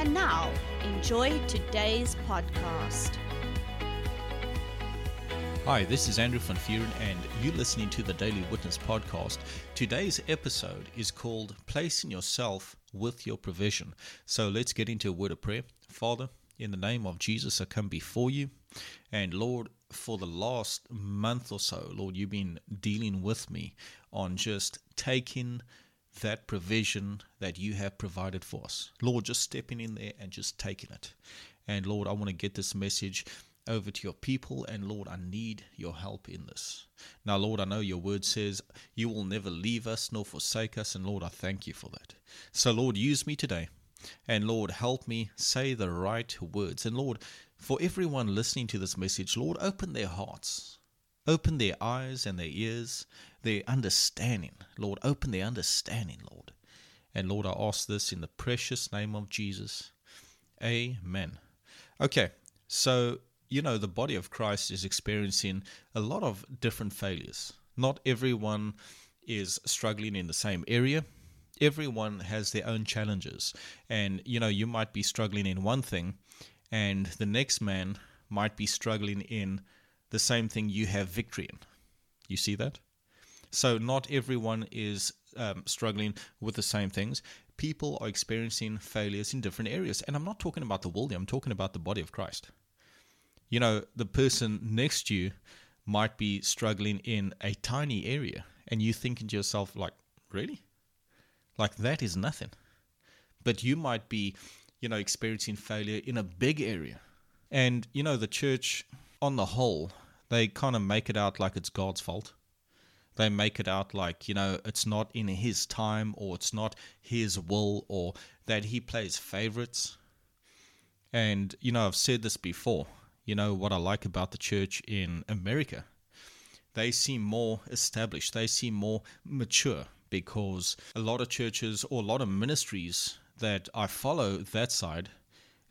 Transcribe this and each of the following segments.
And now, enjoy today's podcast. Hi, this is Andrew Van Vuuren, and you're listening to the Daily Witness podcast. Today's episode is called Placing Yourself with Your Provision. So let's get into a word of prayer. Father, in the name of Jesus, I come before you. And Lord, for the last month or so, Lord, you've been dealing with me on just taking that provision that you have provided for us. Lord, just stepping in there and just taking it. And Lord, I want to get this message over to your people. And Lord, I need your help in this. Now, Lord, I know your word says you will never leave us nor forsake us. And Lord, I thank you for that. So, Lord, use me today. And Lord, help me say the right words. And Lord, for everyone listening to this message, Lord, open their hearts, open their eyes and their ears, their understanding. Lord, open their understanding, Lord. And Lord, I ask this in the precious name of Jesus. Amen. Okay, so, you know, the body of Christ is experiencing a lot of different failures. Not everyone is struggling in the same area. Everyone has their own challenges. And, you know, you might be struggling in one thing, and the next man might be struggling in the same thing you have victory in. You see that? So, not everyone is um, struggling with the same things. People are experiencing failures in different areas. And I'm not talking about the world, I'm talking about the body of Christ. You know, the person next to you might be struggling in a tiny area, and you thinking to yourself, like, really? Like, that is nothing. But you might be, you know, experiencing failure in a big area. And, you know, the church on the whole, they kind of make it out like it's God's fault. They make it out like you know it's not in his time or it's not his will or that he plays favorites. And you know i've said this before you know what i like about the church in america? They seem more established. They seem more mature because a lot of churches or a lot of ministries that i follow that side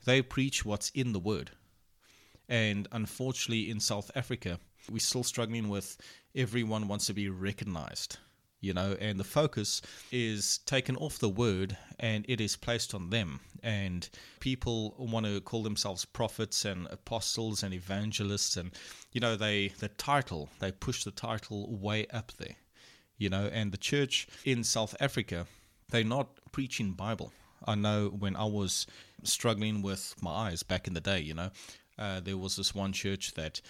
they preach what's in the word and unfortunately in south africa we're still struggling with everyone wants to be recognized, you know, and the focus is taken off the word and it is placed on them. And people want to call themselves prophets and apostles and evangelists, and you know, they the title they push the title way up there, you know. And the church in South Africa, they're not preaching Bible. I know when I was struggling with my eyes back in the day, you know, uh, there was this one church that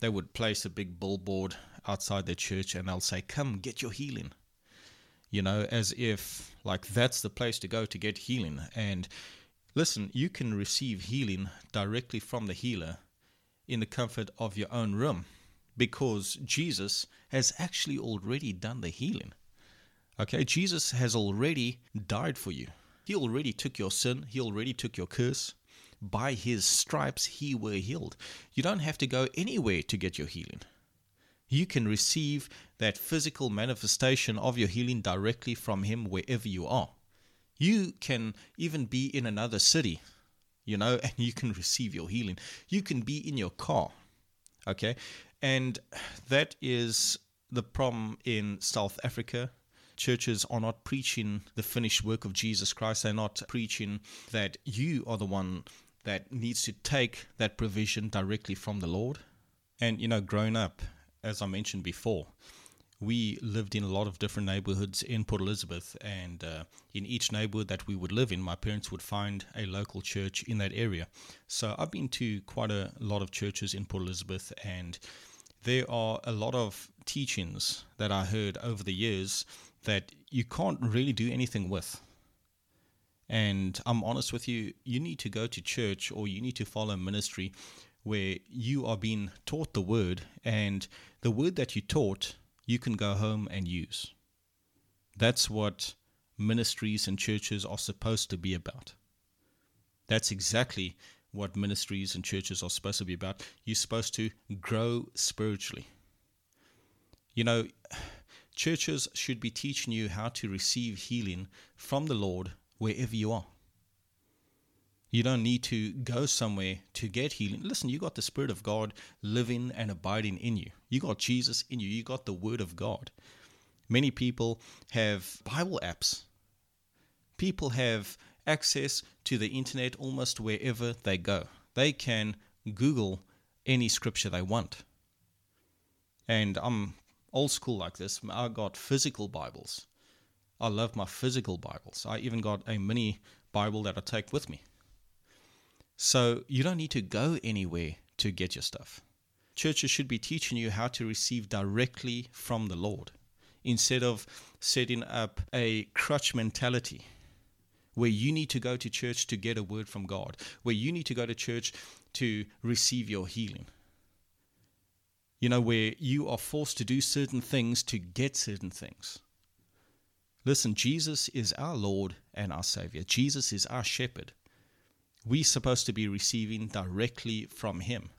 they would place a big billboard outside their church and they'll say, Come, get your healing. You know, as if like that's the place to go to get healing. And listen, you can receive healing directly from the healer in the comfort of your own room because Jesus has actually already done the healing. Okay, Jesus has already died for you. He already took your sin, He already took your curse. By His stripes, He were healed. You don't have to go anywhere to get your healing you can receive that physical manifestation of your healing directly from Him wherever you are. You can even be in another city, you know, and you can receive your healing. You can be in your car, okay? And that is the problem in South Africa. Churches are not preaching the finished work of Jesus Christ. They're not preaching that you are the one that needs to take that provision directly from the Lord. And, you know, growing up as I mentioned before, we lived in a lot of different neighborhoods in Port Elizabeth, and uh, in each neighborhood that we would live in, my parents would find a local church in that area. So I've been to quite a lot of churches in Port Elizabeth, and there are a lot of teachings that I heard over the years that you can't really do anything with. And I'm honest with you, you need to go to church or you need to follow ministry where you are being taught the word and the word that you taught you can go home and use. That's what ministries and churches are supposed to be about. That's exactly what ministries and churches are supposed to be about. You're supposed to grow spiritually. You know, churches should be teaching you how to receive healing from the Lord wherever you are. You don't need to go somewhere to get healing. Listen, you got the Spirit of God living and abiding in you. You got Jesus in you. You got the Word of God. Many people have Bible apps. People have access to the internet almost wherever they go. They can Google any scripture they want. And I'm old school like this. I got physical Bibles. I love my physical Bibles. I even got a mini Bible that I take with me. So you don't need to go anywhere to get your stuff. Churches should be teaching you how to receive directly from the Lord instead of setting up a crutch mentality where you need to go to church to get a word from God, where you need to go to church to receive your healing. You know, where you are forced to do certain things to get certain things. Listen, Jesus is our Lord and our Savior. Jesus is our shepherd we're supposed to be receiving directly from Him.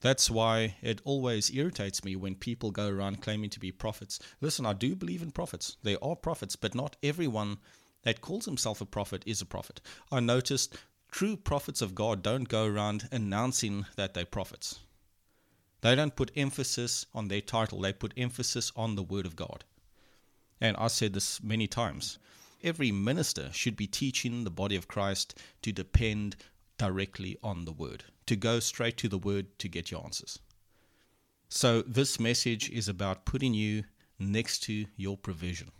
That's why it always irritates me when people go around claiming to be prophets. Listen, I do believe in prophets. They are prophets, but not everyone that calls himself a prophet is a prophet. I noticed true prophets of God don't go around announcing that they're prophets. They don't put emphasis on their title, they put emphasis on the Word of God. And I said this many times every minister should be teaching the body of Christ to depend directly on the word, to go straight to the word to get your answers. So, this message is about putting you next to your provision.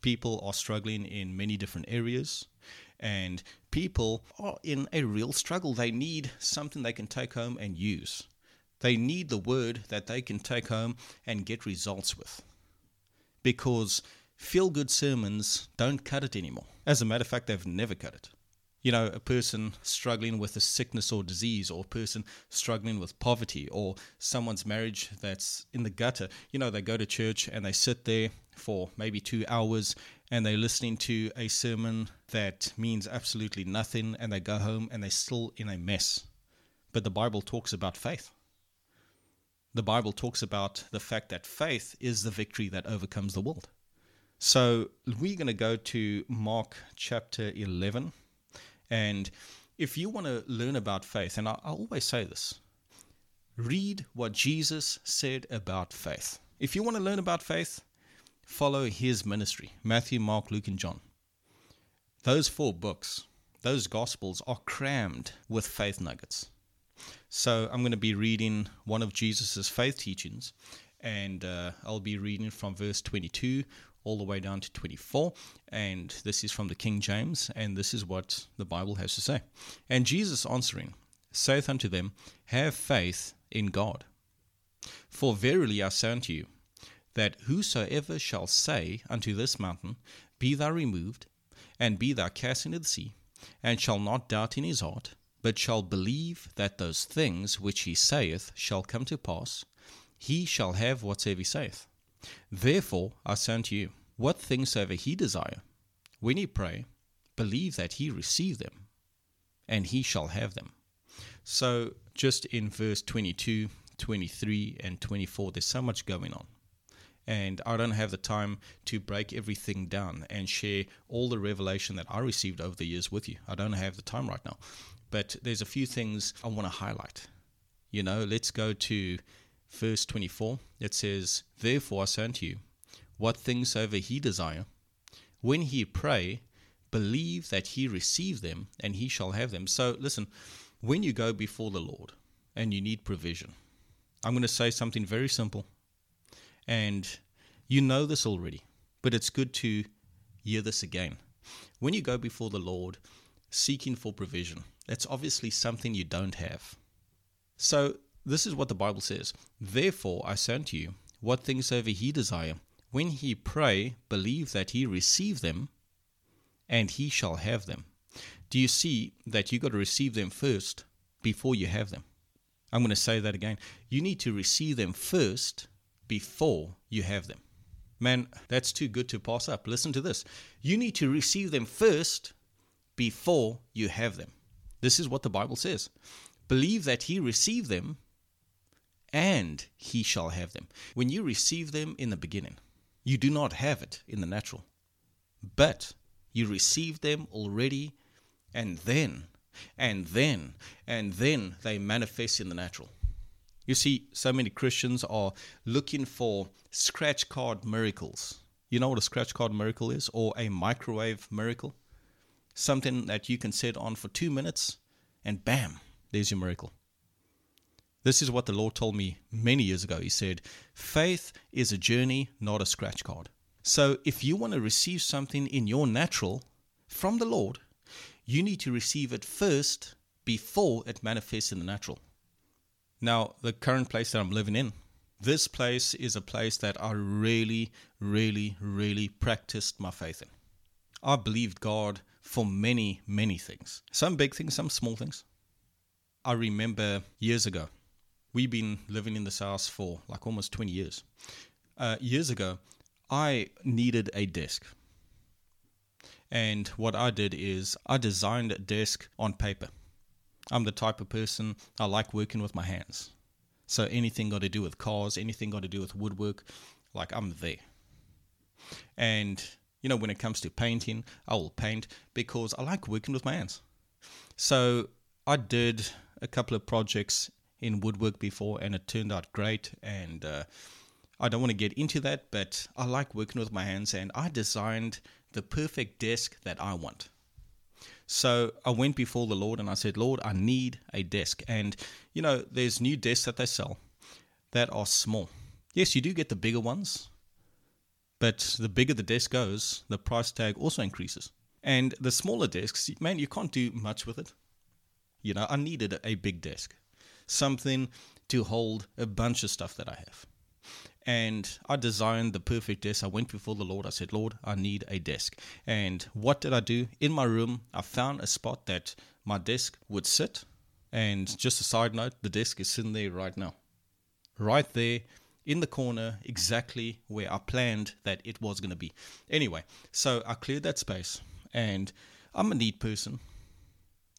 People are struggling in many different areas, and people are in a real struggle. They need something they can take home and use. They need the word that they can take home and get results with. Because feel good sermons don't cut it anymore. As a matter of fact, they've never cut it. You know, a person struggling with a sickness or disease, or a person struggling with poverty, or someone's marriage that's in the gutter. You know, they go to church and they sit there for maybe two hours and they're listening to a sermon that means absolutely nothing, and they go home and they're still in a mess. But the Bible talks about faith. The Bible talks about the fact that faith is the victory that overcomes the world. So we're going to go to Mark chapter 11. And if you want to learn about faith, and I, always say this read what Jesus said about faith. If you want to learn about faith, follow his ministry Matthew, Mark, Luke, and John. Those four books, those gospels are crammed with faith nuggets. So I'm going to be reading one of Jesus' faith teachings, and uh, I'll be reading from verse 22 all the way down to 24. And this is from the King James, and this is what the Bible has to say. And Jesus answering saith unto them, Have faith in God. For verily I say unto you, that whosoever shall say unto this mountain, Be thou removed, and be thou cast into the sea, and shall not doubt in his heart, but shall believe that those things which he saith shall come to pass, he shall have whatsoever he saith. Therefore I say unto you, what things soever he desire, when he pray, believe that he receive them, and he shall have them. So just in verse 22, 23, and 24, there's so much going on. And I don't have the time to break everything down and share all the revelation that I received over the years with you. I don't have the time right now. But there's a few things I want to highlight. You know, let's go to verse 24. It says, Therefore I say unto you, what things soever he desire, when he pray, believe that he receive them, and he shall have them. So listen, when you go before the Lord and you need provision, I'm going to say something very simple, and you know this already, but it's good to hear this again. When you go before the Lord seeking for provision, that's obviously something you don't have. So, this is what the Bible says Therefore I say unto you, what things soever he desire, when he pray, believe that he receive them, and he shall have them. Do you see that you got to receive them first before you have them? I'm going to say that again. You need to receive them first before you have them. Man, that's too good to pass up. Listen to this. You need to receive them first before you have them. This is what the Bible says. Believe that he received them and he shall have them. When you receive them in the beginning, you do not have it in the natural, but you receive them already, and then, and then, and then they manifest in the natural. You see, so many Christians are looking for scratch card miracles. You know what a scratch card miracle is, or a microwave miracle? Something that you can sit on for two minutes, and bam, there's your miracle. This is what the Lord told me many years ago. He said, Faith is a journey, not a scratch card. So if you want to receive something in your natural from the Lord, you need to receive it first before it manifests in the natural. Now, the current place that I'm living in, this place is a place that I really, really, really practiced my faith in. I believed God for many, many things. Some big things, some small things. I remember years ago, we've been living in this house for like almost 20 years. Uh, years ago, I needed a desk. And what I did is I designed a desk on paper. I'm the type of person I like working with my hands. So anything got to do with cars, anything got to do with woodwork, like I'm there. And you know, when it comes to painting, I will paint because I like working with my hands. So I did a couple of projects in woodwork before and it turned out great and uh, I don't want to get into that but I like working with my hands and I designed the perfect desk that I want. So I went before the Lord and I said, Lord, I need a desk. And you know, there's new desks that they sell that are small. Yes, you do get the bigger ones, but the bigger the desk goes, the price tag also increases. And the smaller desks, man, you can't do much with it. You know, I needed a big desk something to hold a bunch of stuff that I have. And I designed the perfect desk. I went before the Lord. I said, Lord, I need a desk. And what did I do? In my room, I found a spot that my desk would sit. And just a side note, the desk is sitting there right now. Right there in the corner, exactly where I planned that it was going to be. Anyway, so I cleared that space. And I'm a neat person.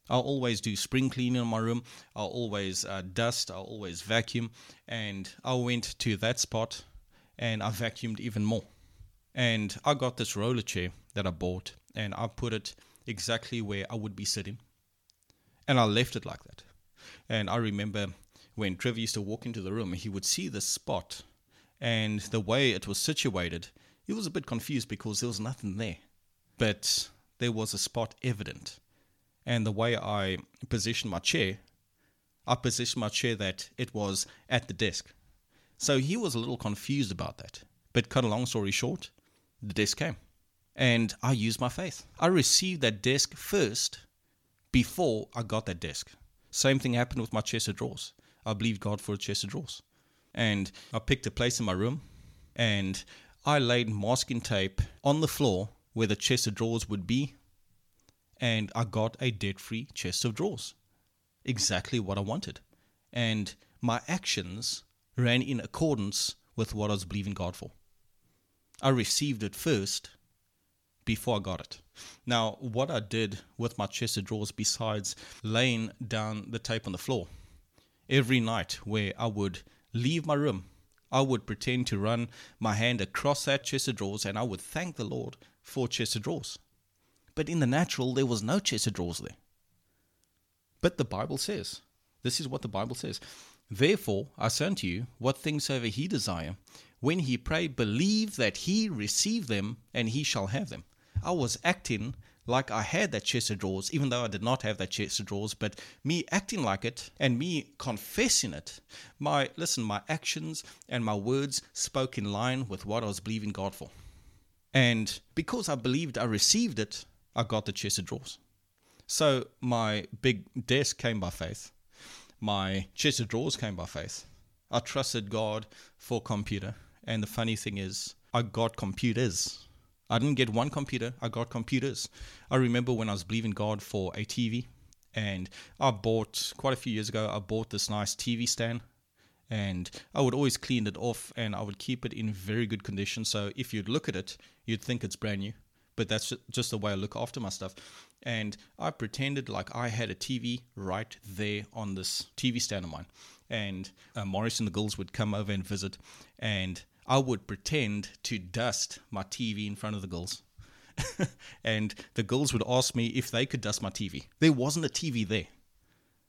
I'll always do spring cleaning in my room. I'll always uh, dust. I'll always vacuum. And I went to that spot and I vacuumed even more. And I got this roller chair that I bought and I put it exactly where I would be sitting. And I left it like that. And I remember when Trevor used to walk into the room, he would see the spot and the way it was situated. He was a bit confused because there was nothing there. But there was a spot evident and the way I positioned my chair, I positioned my chair that it was at the desk. So he was a little confused about that. But cut a long story short, the desk came. And I used my faith. I received that desk first before I got that desk. Same thing happened with my chest of drawers. I believed God for a chest of drawers. And I picked a place in my room and I laid masking tape on the floor where the chest of drawers would be and I got a debt free chest of drawers. Exactly what I wanted. And my actions ran in accordance with what I was believing God for. I received it first before I got it. Now, what I did with my chest of drawers, besides laying down the tape on the floor, every night where I would leave my room, I would pretend to run my hand across that chest of drawers and I would thank the Lord for chest of drawers. But in the natural, there was no chest of drawers there. But the Bible says, this is what the Bible says. Therefore, I say unto you, what things soever he desire, when he pray, believe that he receive them, and he shall have them. I was acting like I had that chest of drawers, even though I did not have that chest of drawers, but me acting like it and me confessing it, my listen, my actions and my words spoke in line with what I was believing God for. And because I believed I received it, I got the chest of drawers. So my big desk came by faith. My chest of drawers came by faith. I trusted God for computer. And the funny thing is, I got computers. I didn't get one computer, I got computers. I remember when I was believing God for a TV, and I bought quite a few years ago, I bought this nice TV stand. And I would always clean it off and I would keep it in very good condition. So if you'd look at it, you'd think it's brand new but that's just the way I look after my stuff. And I pretended like I had a TV right there on this TV stand of mine. And uh, Morris and the girls would come over and visit, and I would pretend to dust my TV in front of the girls. and the girls would ask me if they could dust my TV. There wasn't a TV there.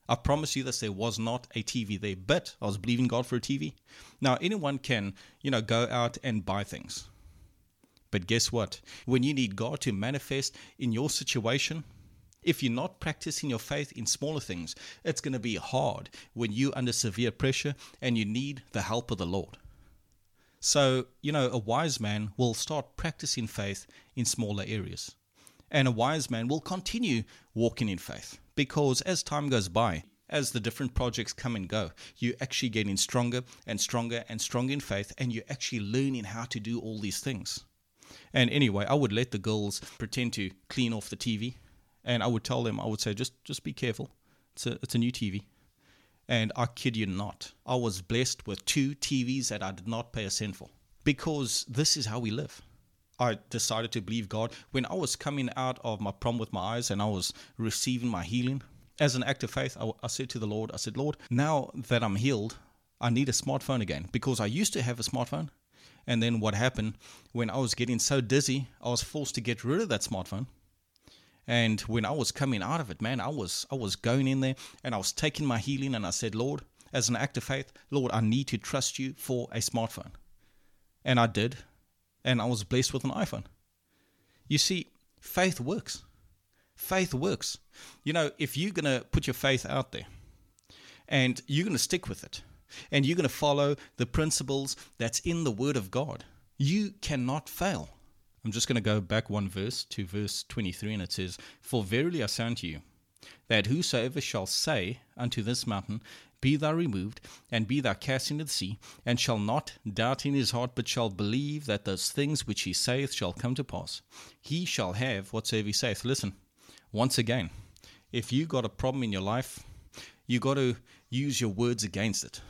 I promise you this, there was not a TV there, but I was believing God for a TV. Now, anyone can, you know, go out and buy things. But guess what? When you need God to manifest in your situation, if you're not practicing your faith in smaller things, it's going to be hard when you're under severe pressure and you need the help of the Lord. So, you know, a wise man will start practicing faith in smaller areas. And a wise man will continue walking in faith because as time goes by, as the different projects come and go, you're actually getting stronger and stronger and stronger in faith, and you're actually learning how to do all these things. And anyway, I would let the girls pretend to clean off the TV, and I would tell them, I would say, just just be careful. It's a it's a new TV. And I kid you not, I was blessed with two TVs that I did not pay a cent for because this is how we live. I decided to believe God when I was coming out of my problem with my eyes and I was receiving my healing. As an act of faith, I, I said to the Lord, I said, Lord, now that I'm healed, I need a smartphone again because I used to have a smartphone. And then what happened when I was getting so dizzy, I was forced to get rid of that smartphone and when I was coming out of it, man, I was I was going in there and I was taking my healing and I said, Lord, as an act of faith, Lord, I need to trust you for a smartphone. And I did, and I was blessed with an iPhone. You see, faith works. Faith works. You know, if you're going to put your faith out there and you're going to stick with it and you're going to follow the principles that's in the Word of God, you cannot fail. I'm just going to go back one verse to verse 23, and it says, For verily I say unto you, that whosoever shall say unto this mountain, Be thou removed, and be thou cast into the sea, and shall not doubt in his heart, but shall believe that those things which he saith shall come to pass, he shall have whatsoever he saith. Listen, once again, if you got a problem in your life, you got to use your words against it.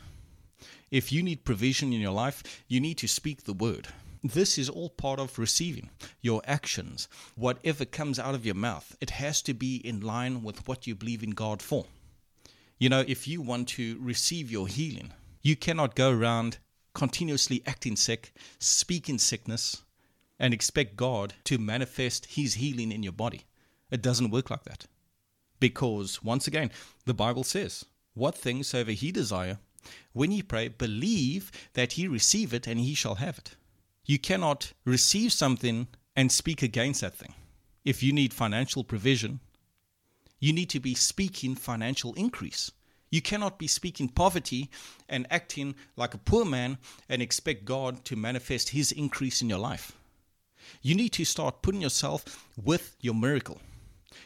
If you need provision in your life, you need to speak the word. This is all part of receiving your actions. Whatever comes out of your mouth, it has to be in line with what you believe in God for. You know, if you want to receive your healing, you cannot go around continuously acting sick, speaking sickness, and expect God to manifest His healing in your body. It doesn't work like that. Because, once again, the Bible says, What things soever He desire, when ye pray, believe that He receive it and He shall have it. You cannot receive something and speak against that thing. If you need financial provision, you need to be speaking financial increase. You cannot be speaking poverty and acting like a poor man and expect God to manifest his increase in your life. You need to start putting yourself with your miracle.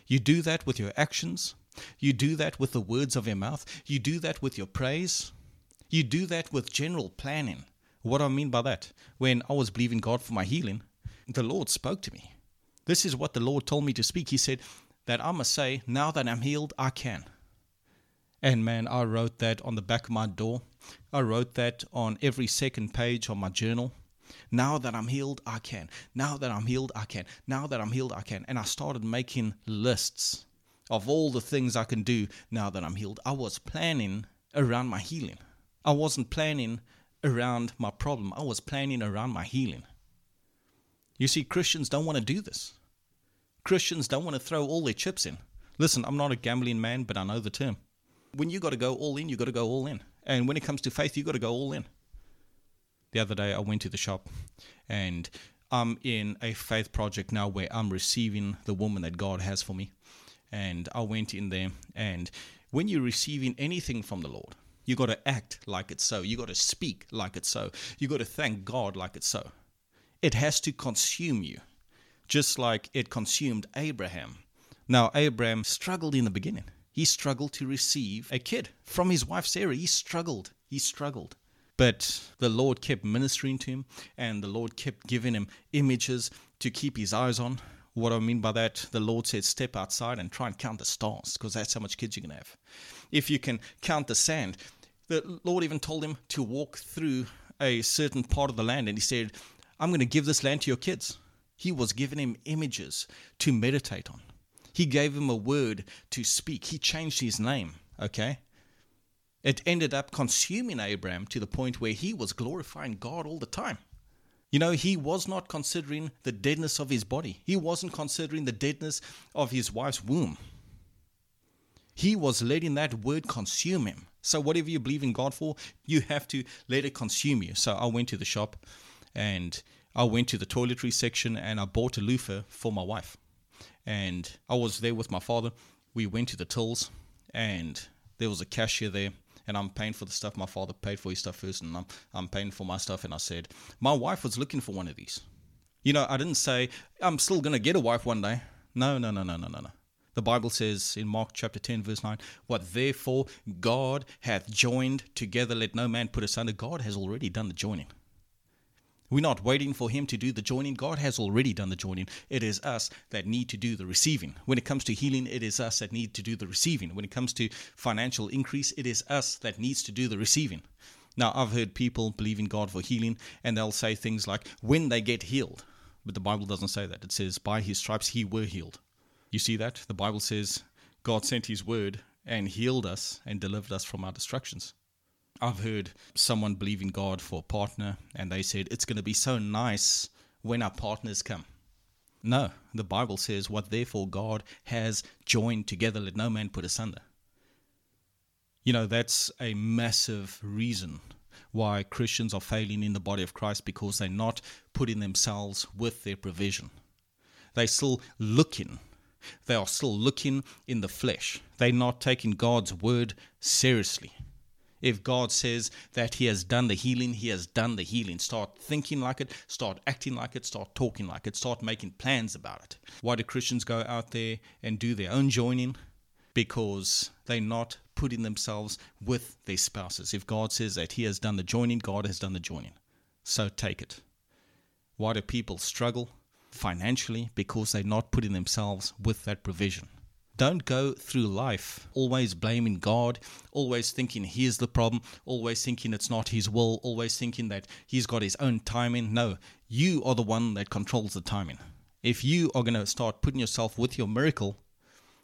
You do that with your actions. You do that with the words of your mouth. You do that with your praise. You do that with general planning. What do I mean by that? When I was believing God for my healing, the Lord spoke to me. This is what the Lord told me to speak. He said that I must say, Now that I'm healed, I can. And man, I wrote that on the back of my door. I wrote that on every second page of my journal. Now that I'm healed, I can. Now that I'm healed, I can. Now that I'm healed, I can. And I started making lists of all the things I can do now that I'm healed. I was planning around my healing. I wasn't planning around my problem. I was planning around my healing. You see, Christians don't want to do this. Christians don't want to throw all their chips in. Listen, I'm not a gambling man, but I know the term. When you got to go all in, you got to go all in. And when it comes to faith, you got to go all in. The other day, I went to the shop and I'm in a faith project now where I'm receiving the woman that God has for me. And I went in there, and when you're receiving anything from the Lord, you got to act like it's so. You got to speak like it's so. You got to thank God like it's so. It has to consume you, just like it consumed Abraham. Now, Abraham struggled in the beginning. He struggled to receive a kid from his wife Sarah. He struggled. He struggled. But the Lord kept ministering to him, and the Lord kept giving him images to keep his eyes on. What I mean by that, the Lord said, step outside and try and count the stars, because that's how much kids you can have. If you can count the sand, the Lord even told him to walk through a certain part of the land, and He said, I'm going to give this land to your kids. He was giving him images to meditate on. He gave him a word to speak. He changed his name, okay? It ended up consuming Abraham to the point where he was glorifying God all the time. You know, he was not considering the deadness of his body, he wasn't considering the deadness of his wife's womb. He was letting that word consume him. So, whatever you believe in God for, you have to let it consume you. So, I went to the shop and I went to the toiletry section and I bought a loofah for my wife. And I was there with my father. We went to the tills and there was a cashier there and I'm paying for the stuff. My father paid for his stuff first, and I'm, I'm paying for my stuff. And I said, My wife was looking for one of these. You know, I didn't say, I'm still going to get a wife one day. No, no, no, no, no, no, no. The Bible says in Mark chapter 10, verse 9, What therefore God hath joined together, let no man put asunder. God has already done the joining. We're not waiting for Him to do the joining. God has already done the joining. It is us that need to do the receiving. When it comes to healing, it is us that need to do the receiving. When it comes to financial increase, it is us that needs to do the receiving. Now, I've heard people believe in God for healing, and they'll say things like, when they get healed. But the Bible doesn't say that. It says, by his stripes he were healed. You see that? The Bible says God sent his word and healed us and delivered us from our destructions. I've heard someone believe in God for a partner and they said it's going to be so nice when our partners come. No, the Bible says, What therefore God has joined together, let no man put asunder. You know, that's a massive reason why Christians are failing in the body of Christ because they're not putting themselves with their provision. They're still looking they are still looking in the flesh. They're not taking God's word seriously. If God says that He has done the healing, He has done the healing. Start thinking like it, start acting like it, start talking like it, start making plans about it. Why do Christians go out there and do their own joining? Because they're not putting themselves with their spouses. If God says that He has done the joining, God has done the joining. So take it. Why do people struggle? financially because they're not putting themselves with that provision. Don't go through life always blaming God, always thinking He's the problem, always thinking it's not His will, always thinking that He's got His own timing. No, you are the one that controls the timing. If you are going to start putting yourself with your miracle,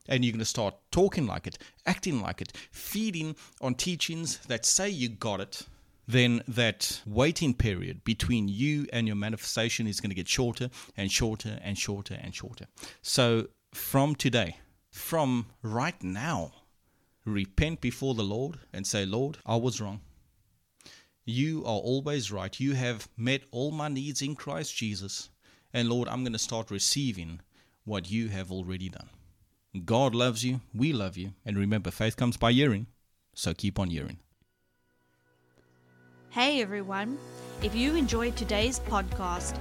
and you're going to start talking like it, acting like it, feeding on teachings that say you got it, then that waiting period between you and your manifestation is going to get shorter and shorter and shorter and shorter. So from today, from right now, repent before the Lord and say, Lord, I was wrong. You are always right. You have met all my needs in Christ Jesus. And Lord, I'm going to start receiving what you have already done. God loves you. We love you. And remember, faith comes by hearing. So keep on hearing. Hey everyone! If you enjoyed today's podcast,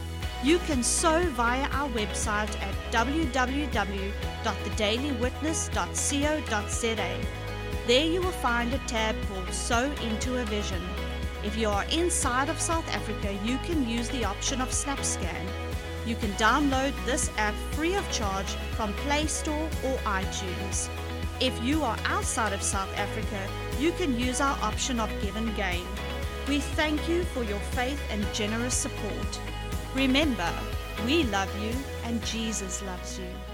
You can sow via our website at www.thedailywitness.co.za. There you will find a tab called Sow into a Vision. If you are inside of South Africa, you can use the option of SnapScan. You can download this app free of charge from Play Store or iTunes. If you are outside of South Africa, you can use our option of GivenGain. We thank you for your faith and generous support. Remember, we love you and Jesus loves you.